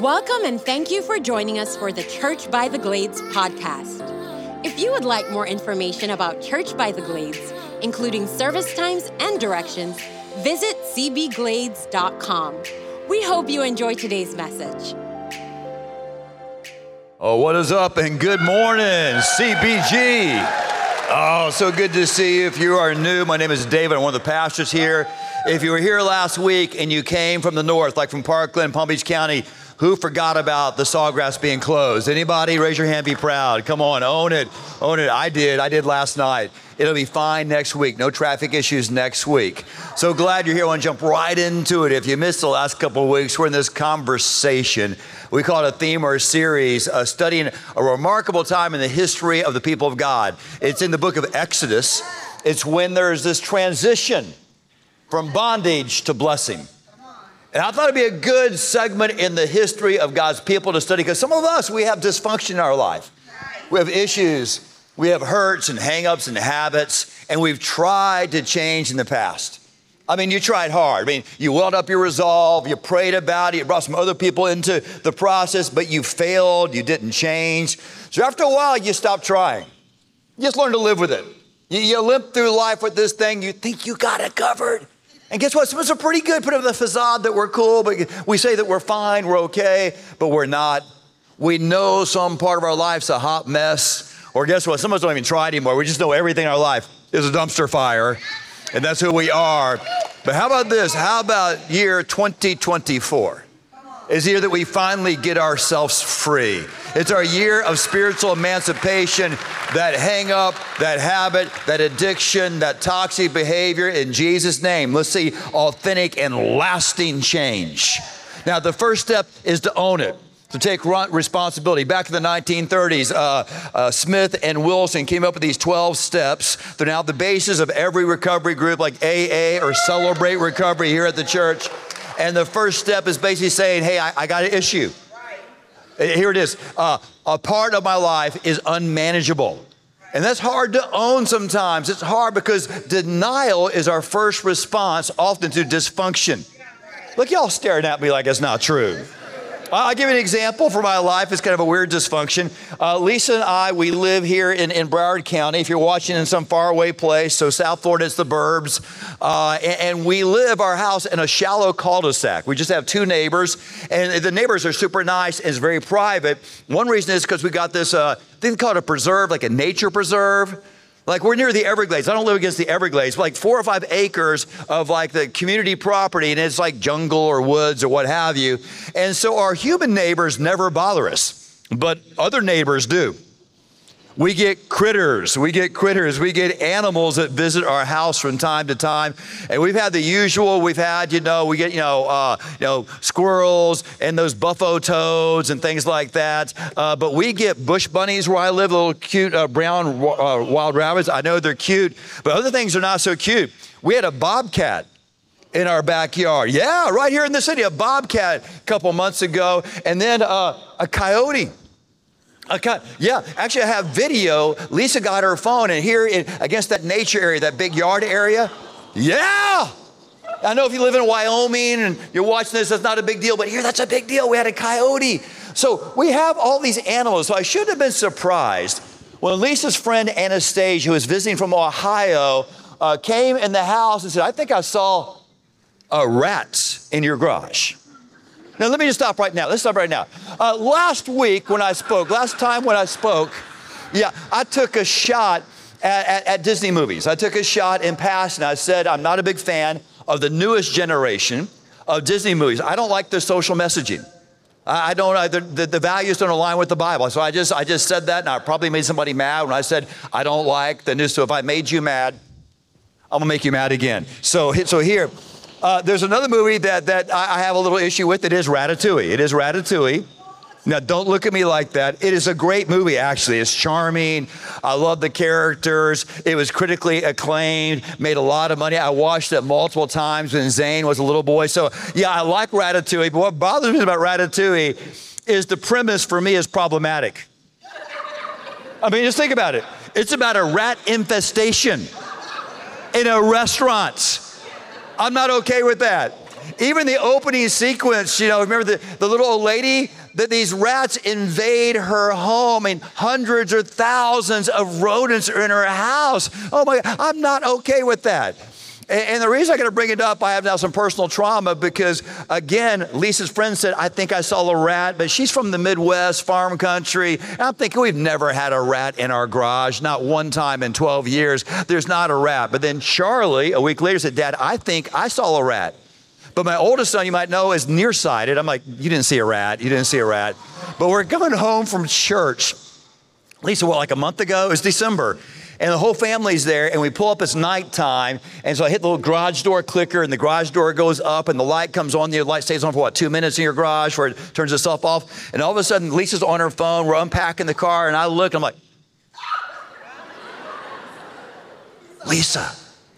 Welcome and thank you for joining us for the Church by the Glades podcast. If you would like more information about Church by the Glades, including service times and directions, visit cbglades.com. We hope you enjoy today's message. Oh, what is up and good morning, CBG. Oh, so good to see you. If you are new, my name is David. I'm one of the pastors here. If you were here last week and you came from the north, like from Parkland, Palm Beach County, who forgot about the Sawgrass being closed? Anybody? Raise your hand, be proud. Come on, own it. Own it. I did. I did last night. It'll be fine next week. No traffic issues next week. So glad you're here. I want to jump right into it. If you missed the last couple of weeks, we're in this conversation. We call it a theme or a series, uh, studying a remarkable time in the history of the people of God. It's in the book of Exodus. It's when there's this transition from bondage to blessing. And I thought it'd be a good segment in the history of God's people to study because some of us, we have dysfunction in our life. We have issues, we have hurts and hangups and habits, and we've tried to change in the past. I mean, you tried hard. I mean, you welled up your resolve, you prayed about it, you brought some other people into the process, but you failed, you didn't change. So after a while, you stopped trying. You just learn to live with it. You, you limp through life with this thing, you think you got it covered. And guess what? Some of us are pretty good. Put up the facade that we're cool, but we say that we're fine, we're okay, but we're not. We know some part of our life's a hot mess. Or guess what? Some of us don't even try anymore. We just know everything in our life is a dumpster fire, and that's who we are. But how about this? How about year 2024? Is the year that we finally get ourselves free. It's our year of spiritual emancipation, that hang up, that habit, that addiction, that toxic behavior in Jesus' name. Let's see authentic and lasting change. Now, the first step is to own it to take responsibility. Back in the 1930s, uh, uh, Smith and Wilson came up with these 12 steps. They're now the basis of every recovery group like AA or Celebrate Recovery here at the church. And the first step is basically saying, hey, I, I got an issue. Here it is. Uh, a part of my life is unmanageable. And that's hard to own sometimes. It's hard because denial is our first response often to dysfunction. Look, y'all staring at me like it's not true. I'll give you an example for my life. It's kind of a weird dysfunction. Uh, Lisa and I, we live here in, in Broward County. If you're watching in some faraway place, so South Florida, it's the burbs. Uh, and, and, we live our house in a shallow cul-de-sac. We just have two neighbors, and the neighbors are super nice and it's very private. One reason is because we got this uh, thing called a preserve, like a nature preserve. Like we're near the Everglades. I don't live against the Everglades, like four or five acres of like the community property, and it's like jungle or woods or what have you. And so our human neighbors never bother us, but other neighbors do. We get critters, we get critters, we get animals that visit our house from time to time. And we've had the usual, we've had, you know, we get, you know, uh, you know squirrels and those buffalo toads and things like that. Uh, but we get bush bunnies where I live, little cute uh, brown uh, wild rabbits. I know they're cute, but other things are not so cute. We had a bobcat in our backyard. Yeah, right here in the city, a bobcat a couple months ago, and then uh, a coyote Yeah, actually, I have video. Lisa got her phone, and here in, against that nature area, that big yard area. Yeah. I know if you live in Wyoming and you're watching this, that's not a big deal, but here, that's a big deal. We had a coyote. So we have all these animals. So I shouldn't have been surprised when Lisa's friend Anastasia, who was visiting from Ohio, uh, came in the house and said, I think I saw a rat in your garage. Now, let me just stop right now. Let's stop right now. Uh, last week when I spoke, last time when I spoke, yeah, I took a shot at, at, at Disney movies. I took a shot in past and I said, I'm not a big fan of the newest generation of Disney movies. I don't like their social messaging. I don't, I, the, the, values don't align with the Bible. So I just, I just said that and I probably made somebody mad when I said, I don't like the new. So if I made you mad, I'm gonna make you mad again. So, so here, uh, there's another movie that, that I have a little issue with. It is Ratatouille. It is Ratatouille. Now, don't look at me like that. It is a great movie, actually. It's charming. I love the characters. It was critically acclaimed, made a lot of money. I watched it multiple times when Zane was a little boy. So, yeah, I like Ratatouille. But what bothers me about Ratatouille is the premise for me is problematic. I mean, just think about it. It's about a rat infestation in a restaurant. I'm not okay with that. even the opening sequence, you know, remember the, the little old lady? That these rats invade her home and hundreds or thousands of rodents are in her house. Oh my God, I'm not okay with that. And the reason I got to bring it up, I have now some personal trauma because, again, Lisa's friend said, I think I saw a rat, but she's from the Midwest, farm country. And I'm thinking, we've never had a rat in our garage, not one time in 12 years. There's not a rat. But then Charlie, a week later, said, Dad, I think I saw a rat. But my oldest son, you might know, is nearsighted. I'm like, you didn't see a rat. You didn't see a rat. But we're coming home from church. Lisa, what, like a month ago? It was December. And the whole family's there, and we pull up, it's nighttime. And so I hit the little garage door clicker, and the garage door goes up, and the light comes on. The light stays on for what, two minutes in your garage before it turns itself off. And all of a sudden, Lisa's on her phone. We're unpacking the car, and I look, and I'm like, Lisa,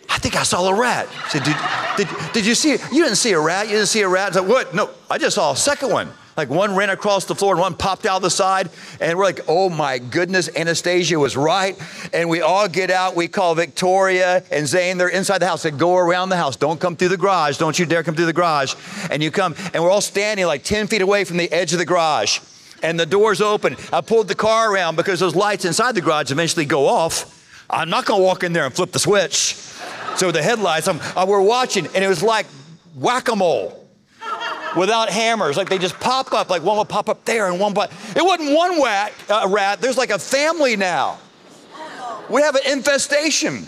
I think I saw a rat. I said, did, did, did you see? You didn't see a rat. You didn't see a rat. I said, what? No, I just saw a second one. Like one ran across the floor and one popped out the side. And we're like, oh my goodness, Anastasia was right. And we all get out. We call Victoria and Zane. They're inside the house. They go around the house. Don't come through the garage. Don't you dare come through the garage. And you come, and we're all standing like 10 feet away from the edge of the garage. And the door's open. I pulled the car around because those lights inside the garage eventually go off. I'm not going to walk in there and flip the switch. So the headlights, I'm, uh, we're watching, and it was like whack a mole without hammers. Like they just pop up, like one will pop up there and one, but it wasn't one uh, rat. There's like a family now. We have an infestation.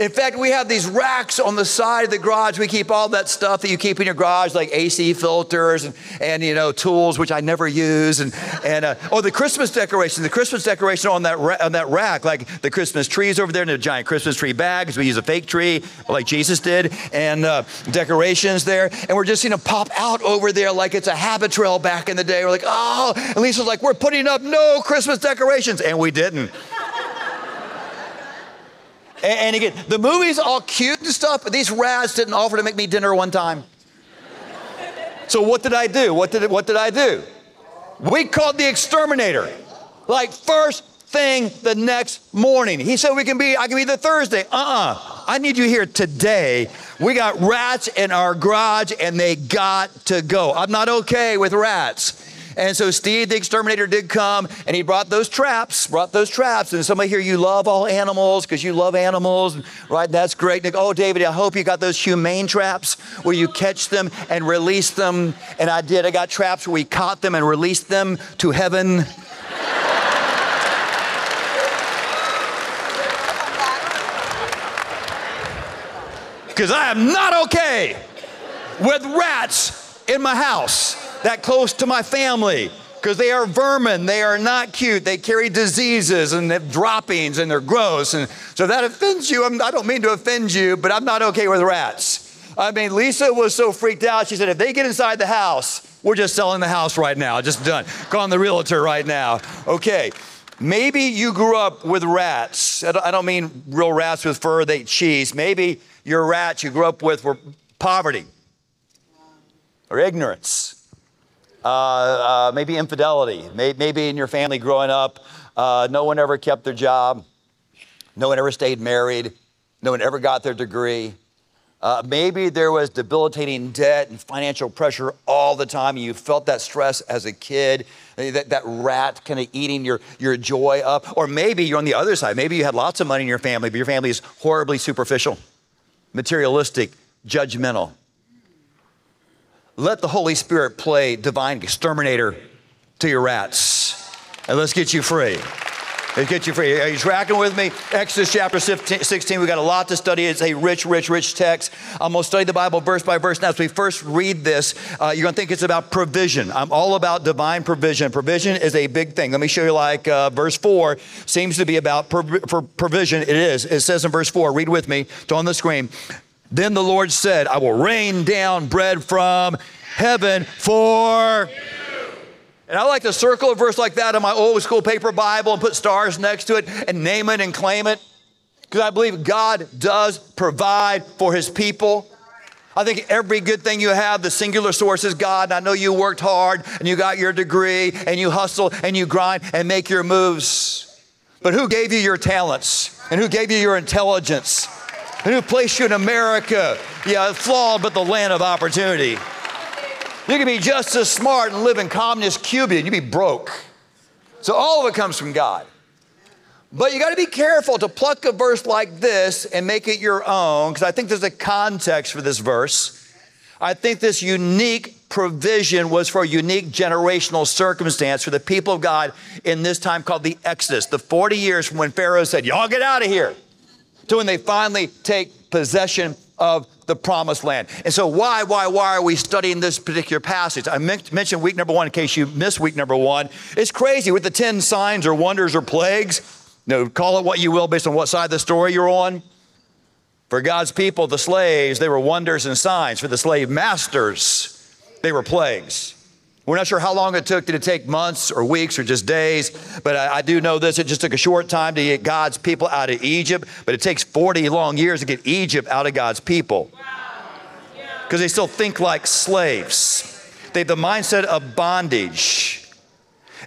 In fact, we have these racks on the side of the garage. We keep all that stuff that you keep in your garage, like AC filters and, and you know tools, which I never use, and and uh, oh, the Christmas decoration, the Christmas decoration on that ra- on that rack, like the Christmas trees over there in the giant Christmas tree bags. We use a fake tree, like Jesus did, and uh, decorations there, and we're just them pop out over there like it's a Habitrail back in the day. We're like, oh, and Lisa's like, we're putting up no Christmas decorations, and we didn't. And, again, the movie's all cute and stuff, but these rats didn't offer to make me dinner one time. So what did I do? What did, what did I do? We called the exterminator. Like first thing the next morning. He said we can be, I can be the Thursday. Uh-uh. I need you here today. We got rats in our garage and they got to go. I'm not okay with rats. And so Steve, the exterminator, did come and he brought those traps, brought those traps. And somebody here, you love all animals because you love animals, right? That's great. Nick, oh, David, I hope you got those humane traps where you catch them and release them. And I did. I got traps where we caught them and released them to heaven. Because I am not okay with rats in my house that close to my family because they are vermin. They are not cute. They carry diseases and they have droppings and they're gross. And so that offends you. I'm, I do not mean to offend you, but I'm not okay with rats. I mean, Lisa was so freaked out. She said, if they get inside the house, we're just selling the house right now. Just done. Calling the realtor right now. Okay. Maybe you grew up with rats. I don't mean real rats with fur, they eat cheese. Maybe your rats you grew up with were poverty or ignorance uh, uh, maybe infidelity, maybe in your family growing up, uh, no one ever kept their job, no one ever stayed married, no one ever got their degree. Uh, maybe there was debilitating debt and financial pressure all the time, you felt that stress as a kid, that, that rat kind of eating your, your joy up. Or maybe you're on the other side. Maybe you had lots of money in your family, but your family is horribly superficial, materialistic, judgmental. Let the Holy Spirit play divine exterminator to your rats. And let's get you free. Let's get you free. Are you tracking with me? Exodus chapter 16. We got a lot to study. It's a rich, rich, rich text. I'm going to study the Bible verse by verse. Now, as we first read this, uh, you're going to think it's about provision. I'm all about divine provision. Provision is a big thing. Let me show you, like uh, verse 4 seems to be about provision. It is. It says in verse 4, read with me, it's on the screen. Then the Lord said, I will rain down bread from heaven for you. and I like to circle a verse like that in my old school paper Bible and put stars next to it and name it and claim it. Because I believe God does provide for his people. I think every good thing you have, the singular source is God. And I know you worked hard and you got your degree and you hustle and you grind and make your moves. But who gave you your talents? And who gave you your intelligence? Who placed you in America. Yeah, flawed, but the land of opportunity. You can be just as smart and live in communist Cuba and you'd be broke. So all of it comes from God. But you got to be careful to pluck a verse like this and make it your own, because I think there's a context for this verse. I think this unique provision was for a unique generational circumstance for the people of God in this time called the Exodus, the 40 years from when Pharaoh said, Y'all get out of here, to when they finally take possession of the promised land. And so, why, why, why are we studying this particular passage? I mentioned week number one in case you missed week number one. It's crazy with the 10 signs or wonders or plagues. You know, call it what you will based on what side of the story you're on. For God's people, the slaves, they were wonders and signs. For the slave masters, they were plagues. We're not sure how long it took. Did it take months or weeks or just days? But I, I, do know this it just took a short time to get God's people out of Egypt, but it takes 40 long years to get Egypt out of God's people. Because they still think like slaves, they have the mindset of bondage.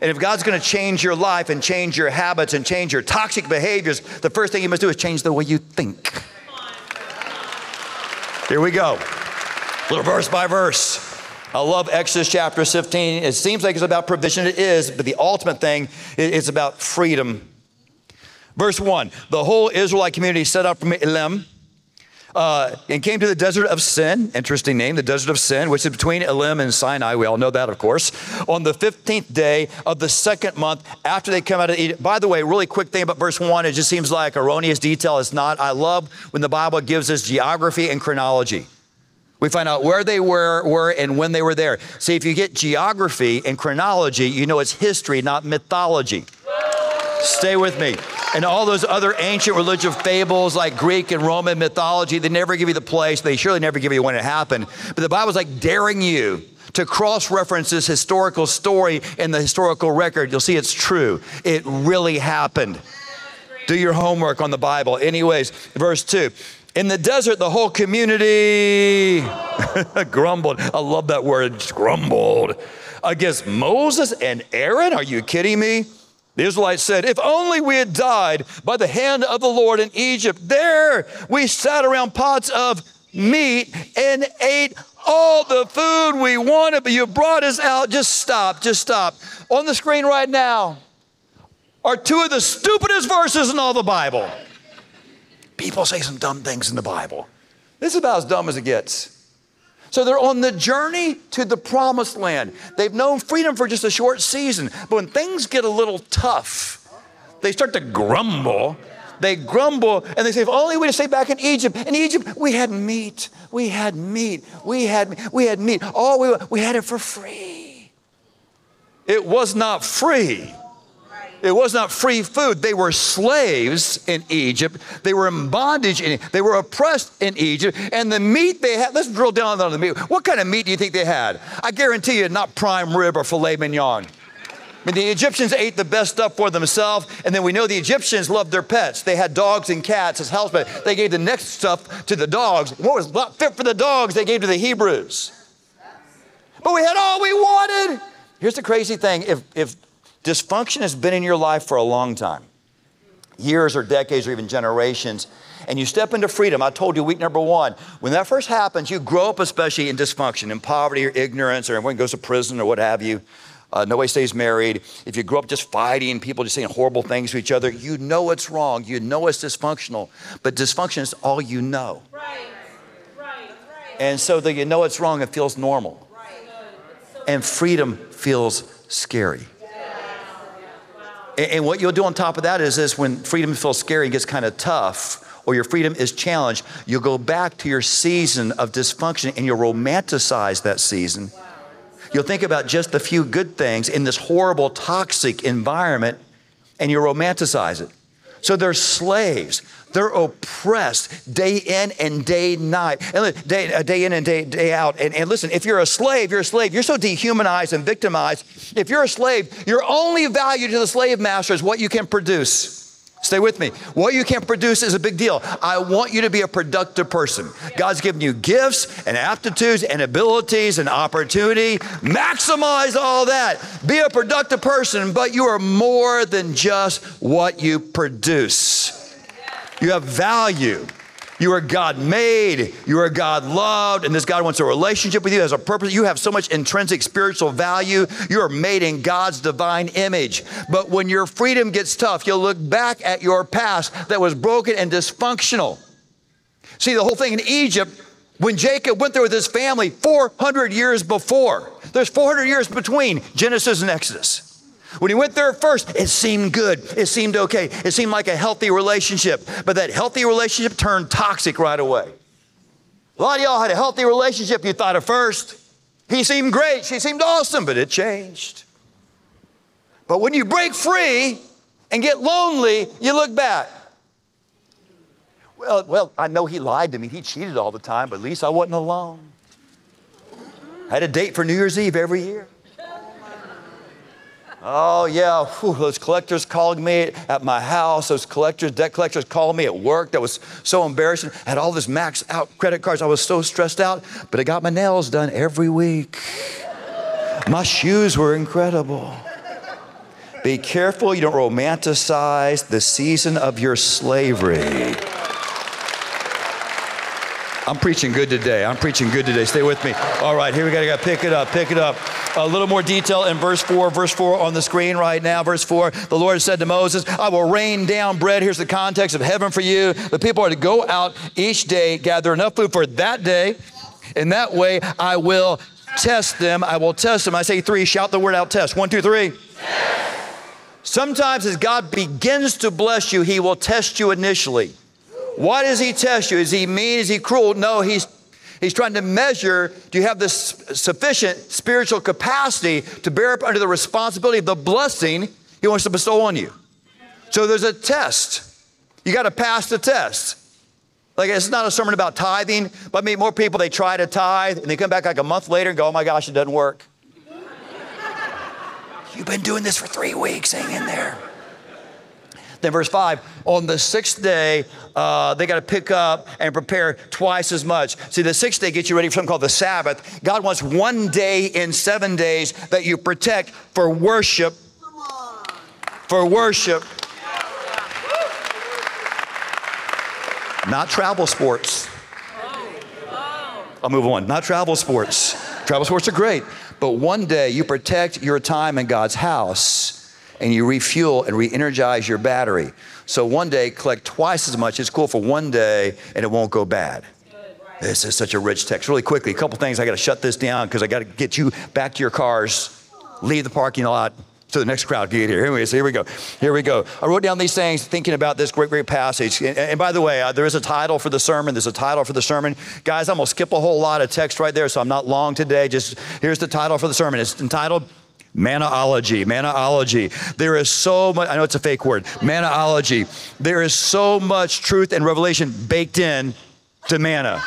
And if God's going to change your life and change your habits and change your toxic behaviors, the first thing you must do is change the way you think. Here we go. Little verse by verse. I love Exodus chapter 15. It seems like it's about provision. It is, but the ultimate thing is about freedom. Verse 1 The whole Israelite community set out from Elim uh, and came to the desert of Sin. Interesting name, the desert of Sin, which is between Elim and Sinai. We all know that, of course. On the 15th day of the second month after they come out of Egypt. By the way, really quick thing about verse 1, it just seems like erroneous detail. It's not. I love when the Bible gives us geography and chronology. We find out where they were, were and when they were there. See, if you get geography and chronology, you know it's history, not mythology. Stay with me. And all those other ancient religious fables like Greek and Roman mythology, they never give you the place. They surely never give you when it happened. But the Bible's like daring you to cross reference this historical story in the historical record. You'll see it's true. It really happened. Do your homework on the Bible. Anyways, verse 2. In the desert, the whole community grumbled. I love that word, grumbled. Against Moses and Aaron? Are you kidding me? The Israelites said, If only we had died by the hand of the Lord in Egypt. There we sat around pots of meat and ate all the food we wanted, but you brought us out. Just stop, just stop. On the screen right now are two of the stupidest verses in all the Bible. People say some dumb things in the Bible. This is about as dumb as it gets. So they're on the journey to the promised land. They've known freedom for just a short season. But when things get a little tough, they start to grumble. They grumble and they say, if only we'd stay back in Egypt. In Egypt, we had meat. We had meat. We had, we had meat. Oh, we, we had it for free. It was not free. It was not free food. They were slaves in Egypt. They were in bondage. In, they were oppressed in Egypt. And the meat they had, let's drill down on the meat. What kind of meat do you think they had? I guarantee you, not prime rib or filet mignon. I mean, the Egyptians ate the best stuff for themselves, and then we know the Egyptians loved their pets. They had dogs and cats as house pets. They gave the next stuff to the dogs. What was not fit for the dogs, they gave to the Hebrews. But we had all we wanted. Here's the crazy thing if, if Dysfunction has been in your life for a long time years or decades or even generations. And you step into freedom. I told you week number one, when that first happens, you grow up especially in dysfunction, in poverty or ignorance, or everyone goes to prison or what have you. Uh, nobody stays married. If you grow up just fighting, people just saying horrible things to each other, you know it's wrong. You know it's dysfunctional. But dysfunction is all you know. Right. Right. right. And so that you know it's wrong, it feels normal. Right. And freedom feels scary. And what you'll do on top of that is this when freedom feels scary and gets kind of tough, or your freedom is challenged, you'll go back to your season of dysfunction and you'll romanticize that season. You'll think about just the few good things in this horrible, toxic environment and you romanticize it. So they're slaves. They're oppressed day in and day night, and day, uh, day in and day, day out. And, and listen, if you're a slave, you're a slave. You're so dehumanized and victimized. If you're a slave, your only value to the slave master is what you can produce. Stay with me. What you can produce is a big deal. I want you to be a productive person. God's given you gifts and aptitudes and abilities and opportunity. Maximize all that. Be a productive person, but you are more than just what you produce. You have value. You are God made. You are God loved. And this God wants a relationship with you, has a purpose. You have so much intrinsic spiritual value. You are made in God's divine image. But when your freedom gets tough, you'll look back at your past that was broken and dysfunctional. See, the whole thing in Egypt, when Jacob went there with his family 400 years before, there's 400 years between Genesis and Exodus. When he went there at first, it seemed good. It seemed okay. It seemed like a healthy relationship. But that healthy relationship turned toxic right away. A lot of y'all had a healthy relationship, you thought at first. He seemed great. She seemed awesome, but it changed. But when you break free and get lonely, you look back. Well, well, I know he lied to me. He cheated all the time, but at least I wasn't alone. I had a date for New Year's Eve every year. Oh, yeah, Whew, those collectors called me at my house. Those collectors, debt collectors called me at work. That was so embarrassing. I had all this max out credit cards. I was so stressed out, but I got my nails done every week. My shoes were incredible. Be careful you don't romanticize the season of your slavery. I'm preaching good today. I'm preaching good today. Stay with me. All right, here we go. Got to pick it up. Pick it up. A little more detail in verse 4. Verse 4 on the screen right now. Verse 4 The Lord said to Moses, I will rain down bread. Here's the context of heaven for you. The people are to go out each day, gather enough food for that day. In that way, I will test them. I will test them. I say three. Shout the word out test. One, two, three. Sometimes as God begins to bless you, He will test you initially. Why does he test you? Is he mean? Is he cruel? No, he's He's trying to measure do you have the sufficient spiritual capacity to bear up under the responsibility of the blessing he wants to bestow on you? So there's a test. You got to pass the test. Like it's not a sermon about tithing, but I mean more people they try to tithe and they come back like a month later and go, "Oh my gosh, it doesn't work." You've been doing this for three weeks. Hang in there. Then, verse 5 on the sixth day, uh, they got to pick up and prepare twice as much. See, the sixth day gets you ready for something called the Sabbath. God wants one day in seven days that you protect for worship. For worship. Not travel sports. I'll move on. Not travel sports. Travel sports are great, but one day you protect your time in God's house and you refuel and re-energize your battery. So one day, collect twice as much. It's cool for one day, and it won't go bad. This is such a rich text. Really quickly, a couple things. I got to shut this down because I got to get you back to your cars, leave the parking lot, so the next crowd get here. Anyways, here we go. Here we go. I wrote down these things thinking about this great, great passage. And, and by the way, uh, there is a title for the sermon. There's a title for the sermon. Guys, I'm going to skip a whole lot of text right there, so I'm not long today. Just here's the title for the sermon. It's entitled Mannaology, mannaology. There is so much, I know it's a fake word, mannaology. There is so much truth and revelation baked in to manna.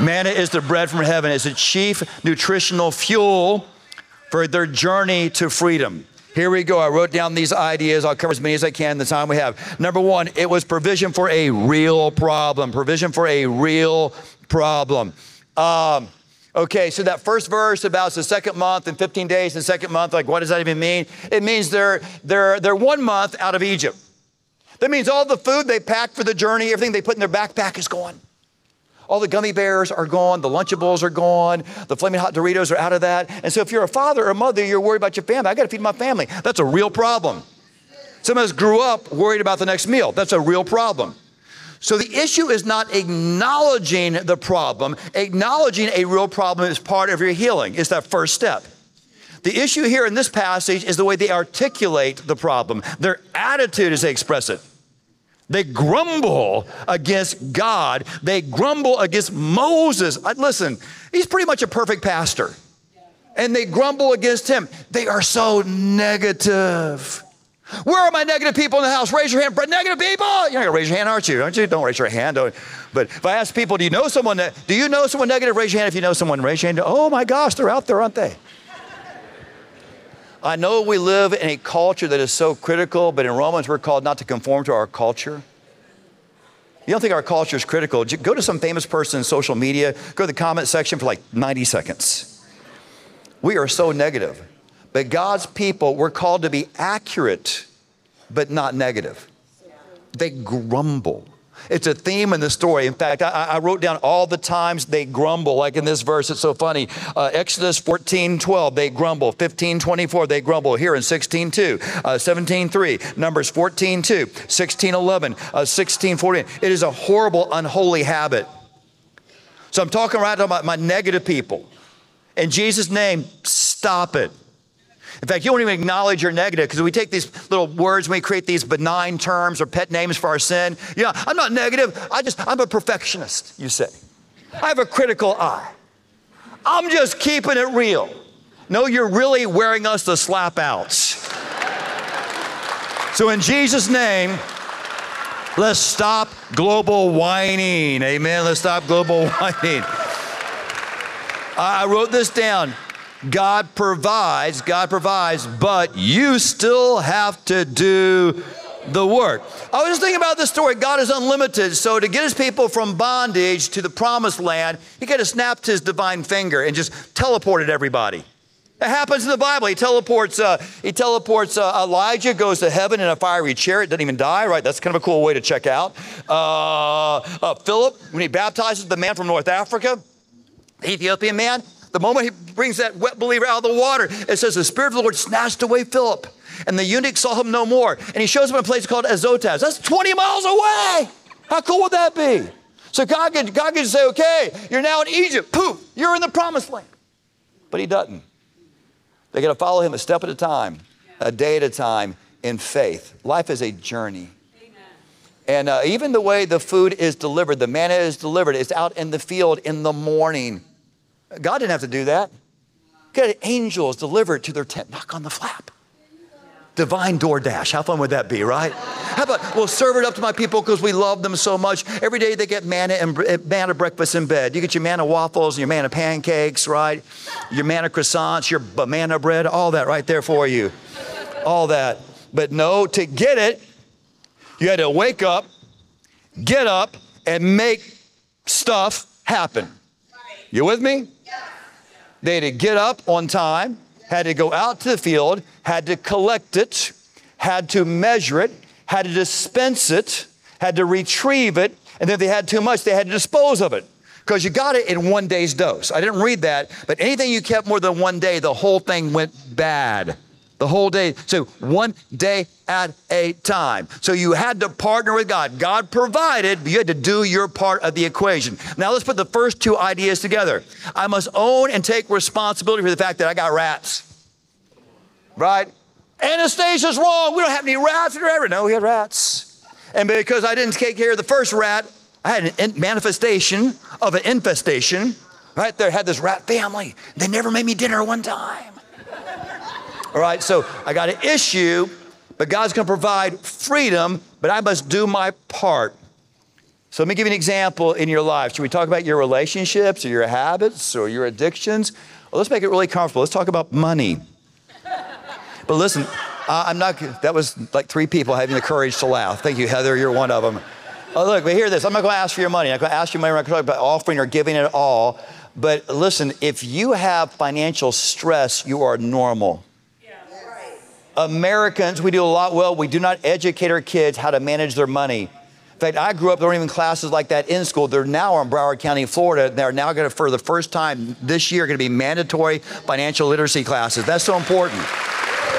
Manna is the bread from heaven, it's a chief nutritional fuel for their journey to freedom. Here we go. I wrote down these ideas. I'll cover as many as I can in the time we have. Number one, it was provision for a real problem. Provision for a real problem. Um, Okay, so that first verse about the second month and 15 days in the second month, like what does that even mean? It means they're, they're, they're one month out of Egypt. That means all the food they packed for the journey, everything they put in their backpack is gone. All the gummy bears are gone, the Lunchables are gone, the flaming hot Doritos are out of that. And so if you're a father or a mother, you're worried about your family. I got to feed my family. That's a real problem. Some of us grew up worried about the next meal. That's a real problem. So the issue is not acknowledging the problem. Acknowledging a real problem is part of your healing. It's that first step. The issue here in this passage is the way they articulate the problem, their attitude as they express it. They grumble against God. They grumble against Moses. Listen, he's pretty much a perfect pastor. And they grumble against him. They are so negative. Where are my negative people in the house? Raise your hand. But negative people. You're not gonna raise your hand, aren't you? Aren't you? Don't raise your hand. Don't. But if I ask people, do you know someone that? Do you know someone negative? Raise your hand if you know someone. Raise your hand. Oh my gosh, they're out there, aren't they? I know we live in a culture that is so critical, but in Romans we're called not to conform to our culture. You don't think our culture is critical? Go to some famous person in social media. Go to the comment section for like 90 seconds. We are so negative. But God's people, we're called to be accurate, but not negative. They grumble. It's a theme in the story. In fact, I, I, wrote down all the times they grumble, like in this verse, it's so funny. Uh, Exodus 14, 12, they grumble. 15, 24, they grumble. Here in 16, 2, uh, 17, 3, Numbers 14, 2, 16, 11, uh, 16, 14. It is a horrible, unholy habit. So I'm talking right about my negative people. In Jesus' name, stop it. In fact, you don't even acknowledge your negative because we take these little words we create these benign terms or pet names for our sin. Yeah, I'm not negative. I just, I'm a perfectionist, you say. I have a critical eye. I'm just keeping it real. No, you're really wearing us the slap outs. so, in Jesus' name, let's stop global whining. Amen. Let's stop global whining. I wrote this down. God provides, God provides, but you still have to do the work. I was just thinking about this story. God is unlimited, so to get his people from bondage to the promised land, he could have snapped his divine finger and just teleported everybody. It happens in the Bible. He teleports. Uh, he teleports. Uh, Elijah goes to heaven in a fiery chariot. Doesn't even die. Right? That's kind of a cool way to check out. Uh, uh Philip, when he baptizes the man from North Africa, the Ethiopian man, the moment he brings that wet believer out of the water, it says the Spirit of the Lord snatched away Philip. And the eunuch saw him no more. And he shows him a place called Azotus. That's 20 miles away. How cool would that be? So God could, God could say, okay, you're now in Egypt. Poof, you're in the promised land. But he doesn't. They got to follow him a step at a time, a day at a time in faith. Life is a journey. And uh, even the way the food is delivered, the manna is delivered, it's out in the field in the morning. God didn't have to do that. God angels delivered to their tent. Knock on the flap. Divine DoorDash. How fun would that be, right? How about we'll serve it up to my people because we love them so much. Every day they get manna and eh, manna breakfast in bed. You get your manna waffles and your manna pancakes, right? Your manna croissants, your banana bread, all that right there for you. All that. But no, to get it, you had to wake up, get up, and make stuff happen. You with me? They had to get up on time, had to go out to the field, had to collect it, had to measure it, had to dispense it, had to retrieve it, and then if they had too much, they had to dispose of it. Because you got it in one day's dose. I didn't read that, but anything you kept more than one day, the whole thing went bad the whole day. So one day at a time. So you had to partner with God. God provided, but you had to do your part of the equation. Now let's put the first two ideas together. I must own and take responsibility for the fact that I got rats. Right? Anastasia's wrong. We don't have any rats in our No, we had rats. And because I didn't take care of the first rat, I had a manifestation of an infestation. Right there, had this rat family. They never made me dinner one time. All right, so I got an issue, but God's going to provide freedom, but I must do my part. So let me give you an example in your life. Should we talk about your relationships or your habits or your addictions? Well, let's make it really comfortable. Let's talk about money. But listen, I'm not, that was like three people having the courage to laugh. Thank you, Heather. You're one of them. Oh, look, but hear this. I'm not going to ask for your money. I'm going to ask you money. I'm not going to talk about offering or giving it all. But listen, if you have financial stress, you are normal. Americans, we do a lot well. We do not educate our kids how to manage their money. In fact, I grew up, there weren't even classes like that in school. They're now in Broward County, Florida. They're now going to, for the first time this year, going to be mandatory financial literacy classes. That's so important.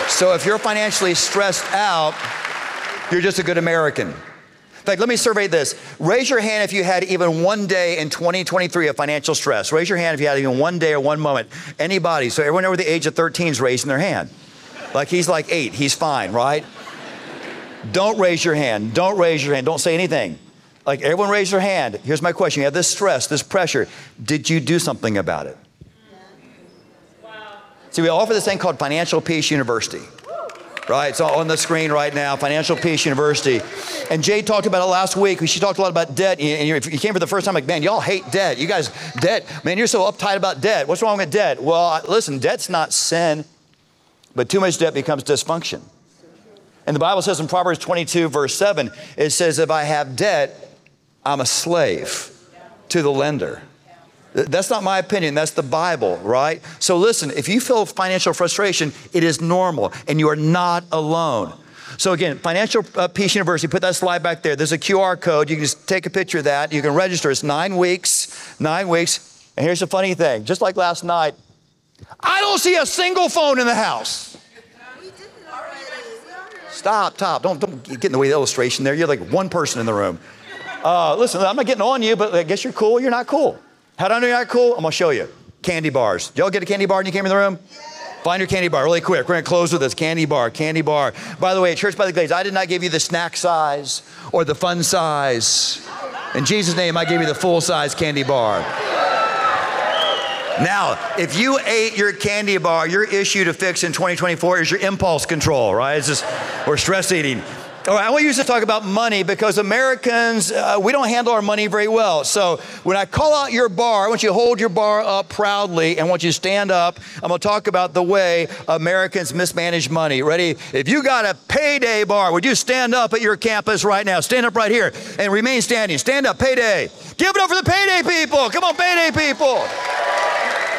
So if you're financially stressed out, you're just a good American. In fact, let me survey this. Raise your hand if you had even one day in 2023 of financial stress. Raise your hand if you had even one day or one moment. Anybody. So everyone over the age of 13 is raising their hand. Like he's like eight, he's fine, right? Don't raise your hand. Don't raise your hand. Don't say anything. Like everyone raise their hand. Here's my question. You have this stress, this pressure. Did you do something about it? Wow. See, we offer this thing called Financial Peace University. Right, it's on the screen right now, Financial Peace University. And Jay talked about it last week. She talked a lot about debt. And if you came for the first time, like, man, y'all hate debt. You guys, debt, man, you're so uptight about debt. What's wrong with debt? Well, listen, debt's not sin. But too much debt becomes dysfunction. And the Bible says in Proverbs 22, verse 7, it says, If I have debt, I'm a slave to the lender. That's not my opinion, that's the Bible, right? So listen, if you feel financial frustration, it is normal and you are not alone. So again, Financial uh, Peace University, put that slide back there. There's a QR code. You can just take a picture of that. You can register. It's nine weeks, nine weeks. And here's the funny thing, just like last night, I don't see a single phone in the house. Stop, stop. Don't, don't get in the way of the illustration there. You're like one person in the room. Uh, listen, I'm not getting on you, but I guess you're cool. You're not cool. How do I know you're not cool? I'm going to show you. Candy bars. Y'all get a candy bar when you came in the room? Find your candy bar really quick. We're going to close with this candy bar, candy bar. By the way, Church by the Glades, I did not give you the snack size or the fun size. In Jesus' name, I gave you the full size candy bar. Now, if you ate your candy bar, your issue to fix in 2024 is your impulse control, right? It's just, we're stress eating. All right, I want you to talk about money because Americans, uh, we don't handle our money very well. So when I call out your bar, I want you to hold your bar up proudly and I want you to stand up. I'm going to talk about the way Americans mismanage money. Ready? If you got a payday bar, would you stand up at your campus right now? Stand up right here and remain standing. Stand up, payday. Give it up for the payday people. Come on, payday people.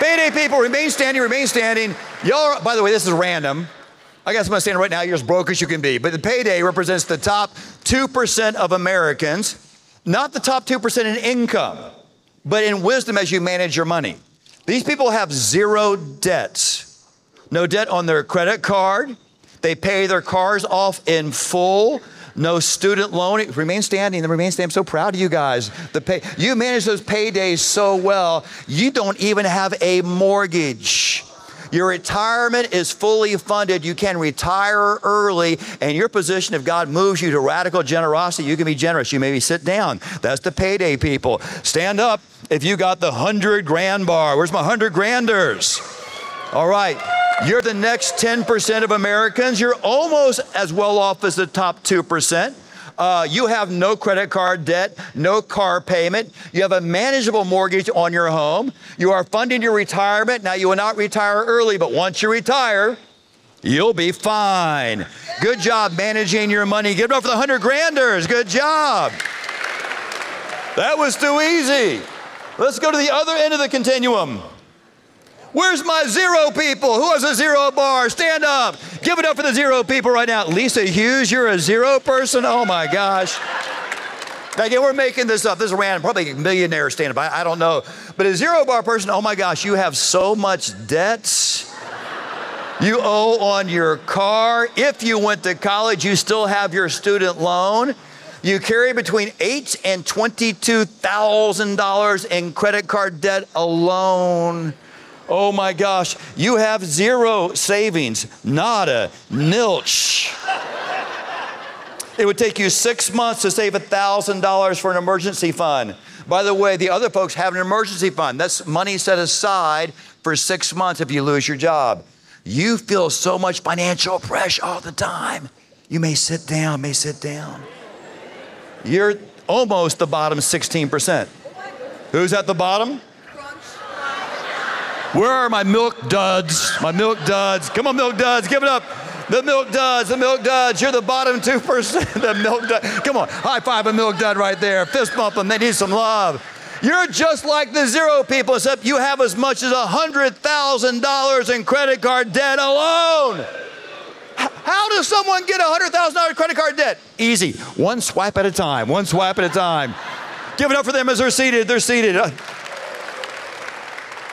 Payday people, remain standing, remain standing. Y'all, by the way, this is random. I guess I'm gonna stand right now, you're as broke as you can be. But the payday represents the top 2% of Americans, not the top 2% in income, but in wisdom as you manage your money. These people have zero debts. No debt on their credit card. They pay their cars off in full no student loan. Remain standing. Remain standing. I'm so proud of you guys. The pay, you manage those paydays so well. You don't even have a mortgage. Your retirement is fully funded. You can retire early, and your position, if God moves you to radical generosity, you can be generous. You maybe sit down. That's the payday people. Stand up if you got the hundred grand bar. Where's my hundred granders? All right. You're the next 10% of Americans. You're almost as well off as the top 2%. Uh, you have no credit card debt, no car payment. You have a manageable mortgage on your home. You are funding your retirement. Now, you will not retire early, but once you retire, you'll be fine. Good job managing your money. Give it up for the 100 granders. Good job. That was too easy. Let's go to the other end of the continuum. Where's my zero people? Who has a zero bar? Stand up. Give it up for the zero people right now. Lisa Hughes, you're a zero person? Oh my gosh. Again, we're making this up. This is random, probably a millionaire stand up. I, I don't know. But a zero bar person, oh my gosh, you have so much debts. You owe on your car. If you went to college, you still have your student loan. You carry between eight and twenty-two thousand dollars in credit card debt alone. Oh my gosh, you have zero savings, nada, nilch. it would take you six months to save $1,000 for an emergency fund. By the way, the other folks have an emergency fund. That's money set aside for six months if you lose your job. You feel so much financial pressure all the time. You may sit down, may sit down. You're almost the bottom 16%. Who's at the bottom? Where are my milk duds? My milk duds. Come on, milk duds, give it up. The milk duds, the milk duds. You're the bottom 2%. The milk dud. Come on, high five a milk dud right there. Fist bump them. They need some love. You're just like the zero people, except you have as much as $100,000 in credit card debt alone. How does someone get $100,000 credit card debt? Easy. One swipe at a time. One swipe at a time. Give it up for them as they're seated. They're seated.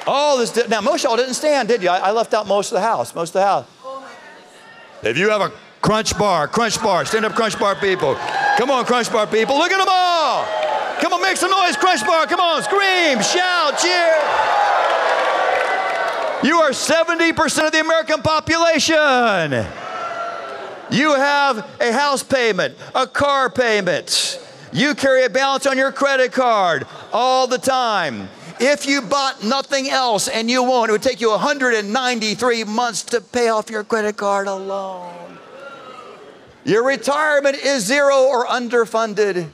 Oh, this now most y'all didn't stand, did you? I, I, left out most of the house. Most of the house. if you have a crunch bar, crunch bar, stand up, crunch bar people. Come on, crunch bar people. Look at them all. Come on, make some noise, crunch bar. Come on, scream, shout, cheer. You are 70% of the American population. You have a house payment, a car payment. You carry a balance on your credit card all the time. If you bought nothing else and you won't, it would take you 193 months to pay off your credit card alone. Your retirement is zero or underfunded.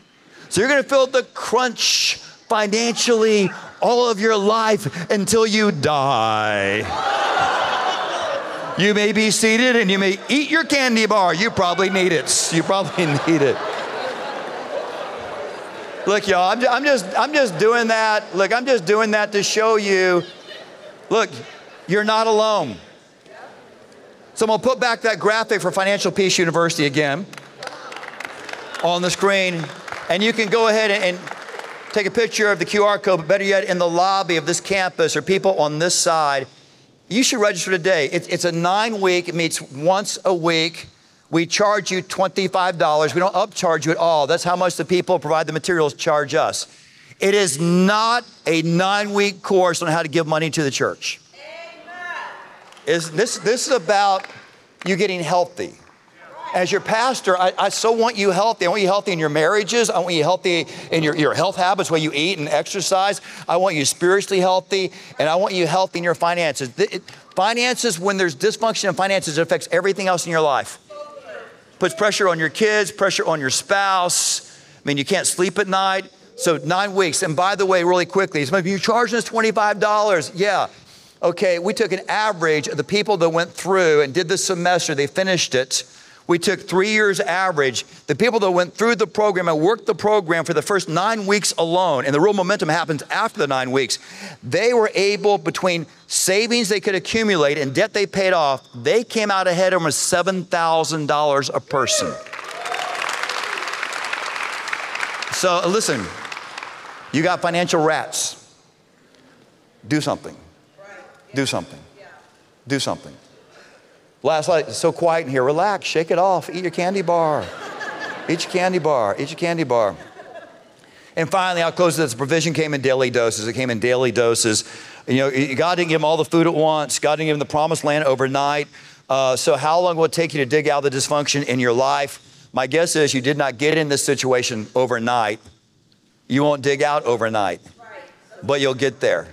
So you're going to feel the crunch financially all of your life until you die. You may be seated and you may eat your candy bar. You probably need it. You probably need it. Look, y'all, I'm, I'm, just, I'm just doing that. Look, I'm just doing that to show you. Look, you're not alone. So I'm gonna put back that graphic for Financial Peace University again on the screen. And you can go ahead and, and take a picture of the QR code, but better yet, in the lobby of this campus or people on this side, you should register today. It, it's a nine week, it meets once a week. We charge you $25. We don't upcharge you at all. That's how much the people who provide the materials charge us. It is not a nine week course on how to give money to the church. Is this, this is about you getting healthy. As your pastor, I, I, so want you healthy. I want you healthy in your marriages. I want you healthy in your, your health habits, where you eat and exercise. I want you spiritually healthy, and I want you healthy in your finances. It, finances, when there's dysfunction in finances, it affects everything else in your life. Puts pressure on your kids, pressure on your spouse. I mean, you can't sleep at night. So nine weeks. And by the way, really quickly, of you charging us $25. Yeah. Okay, we took an average of the people that went through and did the semester, they finished it we took three years average. The people that went through the program and worked the program for the first nine weeks alone, and the real momentum happens after the nine weeks, they were able, between savings they could accumulate and debt they paid off, they came out ahead almost $7,000 a person. So listen, you got financial rats. Do something. Do something. Do something. Last night, it's so quiet in here. Relax, shake it off, eat your candy bar. eat your candy bar, eat your candy bar. And finally, I'll close this. Provision came in daily doses. It came in daily doses. You know, God didn't give him all the food at once. God didn't give him the promised land overnight. Uh, so, how long will it take you to dig out the dysfunction in your life? My guess is you did not get in this situation overnight. You won't dig out overnight, but you'll get there.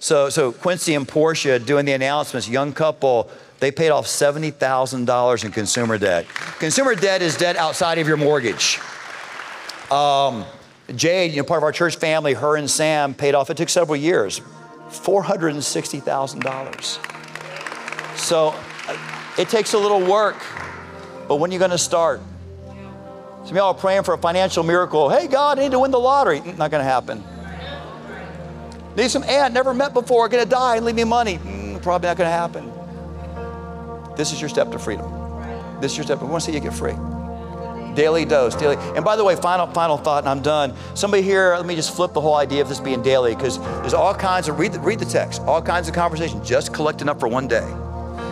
So, so Quincy and Portia doing the announcements, young couple, they paid off $70,000 in consumer debt. Consumer debt is debt outside of your mortgage. Um, Jade, you know, part of our church family, her and Sam paid off, it took several years, $460,000. So uh, it takes a little work, but when are you going to start? Some of y'all are praying for a financial miracle. Hey, God, I need to win the lottery. Not going to happen. Need some aunt never met before, going to die and leave me money. Mm, probably not going to happen. This is your step to freedom. This is your step. We want to see you get free. Daily dose, daily. And by the way, final final thought, and I'm done. Somebody here, let me just flip the whole idea of this being daily, because there's all kinds of read the, read the text, all kinds of conversation. Just collect enough for one day.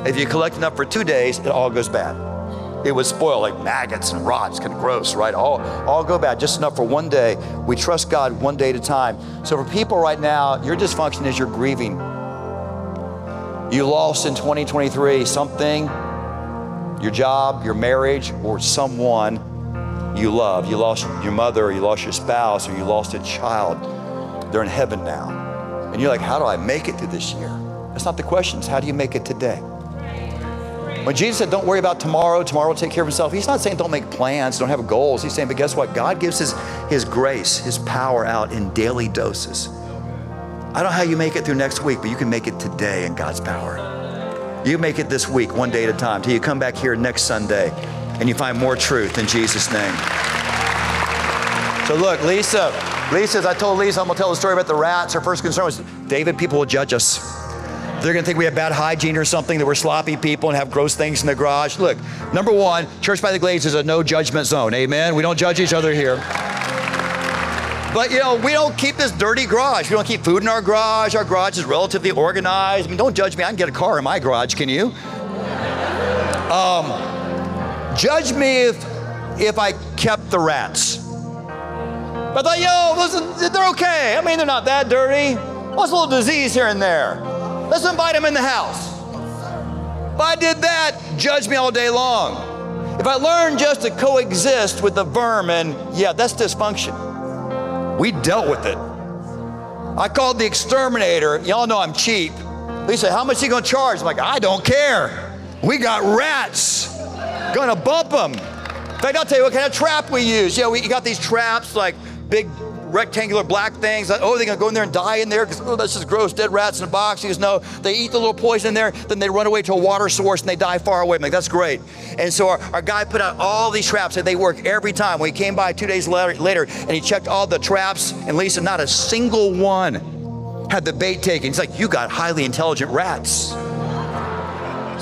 If you collect enough for two days, it all goes bad. It would spoil like maggots and rots, kind of gross, right? All, all go bad, just enough for one day. We trust God one day at a time. So for people right now, your dysfunction is you're grieving you lost in 2023 something, your job, your marriage, or someone you love. You lost your mother, or you lost your spouse, or you lost a child. They're in heaven now. And you're like, how do I make it through this year? That's not the question. It's how do you make it today? When Jesus said, don't worry about tomorrow, tomorrow will take care of itself, he's not saying don't make plans, don't have goals. He's saying, but guess what? God gives his, his grace, his power out in daily doses. I don't know how you make it through next week, but you can make it today in God's power. You make it this week, one day at a time, till you come back here next Sunday and you find more truth in Jesus' name. So look, Lisa, Lisa, I told Lisa, I'm gonna tell the story about the rats. Her first concern was, David, people will judge us. They're gonna think we have bad hygiene or something, that we're sloppy people and have gross things in the garage. Look, number one, Church by the Glades is a no judgment zone. Amen. We don't judge each other here. But you know, we don't keep this dirty garage. We don't keep food in our garage. Our garage is relatively organized. I mean, don't judge me. I can get a car in my garage. Can you? Um, judge me if if I kept the rats. But I thought, yo, listen, they're okay. I mean, they're not that dirty. What's a little disease here and there? Let's invite them in the house. If I did that, judge me all day long. If I learned just to coexist with the vermin, yeah, that's dysfunction. We dealt with it. I called the exterminator. Y'all know I'm cheap. He said, How much you going to charge? I'm like, I don't care. We got rats. Gonna bump them. In fact, I'll tell you what kind of trap we use. Yeah, we got these traps like big rectangular black things. Oh, they're gonna go in there and die in there because oh, that's just gross, dead rats in a box. He goes, no, they eat the little poison in there, then they run away to a water source and they die far away. I'm like, that's great. And so our, our guy put out all these traps and they work every time. When he came by two days later, later and he checked all the traps, and Lisa, not a single one had the bait taken. He's like, you got highly intelligent rats.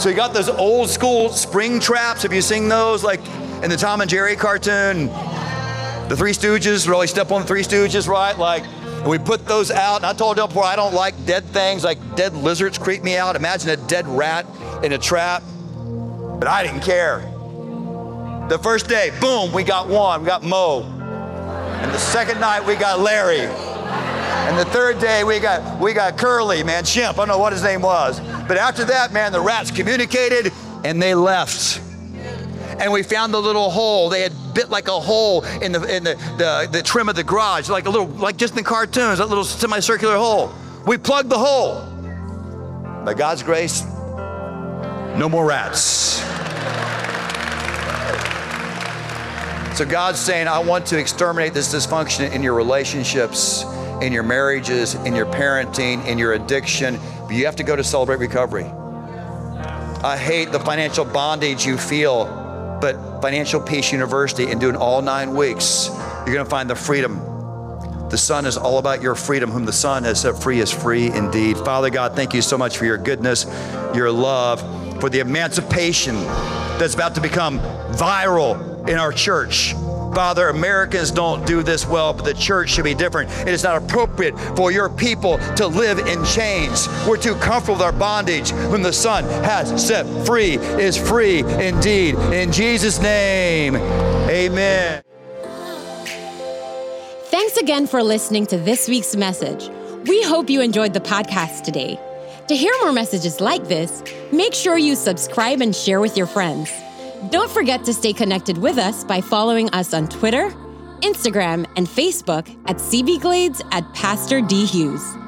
So you got those old school spring traps. Have you seen those? Like in the Tom and Jerry cartoon, the Three Stooges, really step on the Three Stooges, right? Like, we put those out. And I told you before, I don't like dead things, like dead lizards creep me out. Imagine a dead rat in a trap. But I didn't care. The first day, boom, we got one, we got Moe. And the second night, we got Larry. And the third day, we got we got Curly, man, Shemp. I don't know what his name was. But after that, man, the rats communicated and they left. And we found the little hole. They had bit like a hole in the in the, the, the trim of the garage, like a little, like just in cartoons, that little semicircular hole. We plugged the hole. By God's grace, no more rats. So God's saying, I want to exterminate this dysfunction in your relationships, in your marriages, in your parenting, in your addiction. But you have to go to Celebrate Recovery. I hate the financial bondage you feel, but Financial Peace University, and doing all nine weeks, you're going to find the freedom. The Son is all about your freedom. Whom the Son has set free is free indeed. Father God, thank you so much for your goodness, your love, for the emancipation that's about to become viral in our church. Father, Americans don't do this well, but the church should be different. It is not appropriate for your people to live in chains. We're too comfortable with our bondage. Whom the Son has set free is free indeed. In Jesus' name, amen. Thanks again for listening to this week's message. We hope you enjoyed the podcast today. To hear more messages like this, make sure you subscribe and share with your friends. Don't forget to stay connected with us by following us on Twitter, Instagram, and Facebook at CBGlades at Pastor D. Hughes.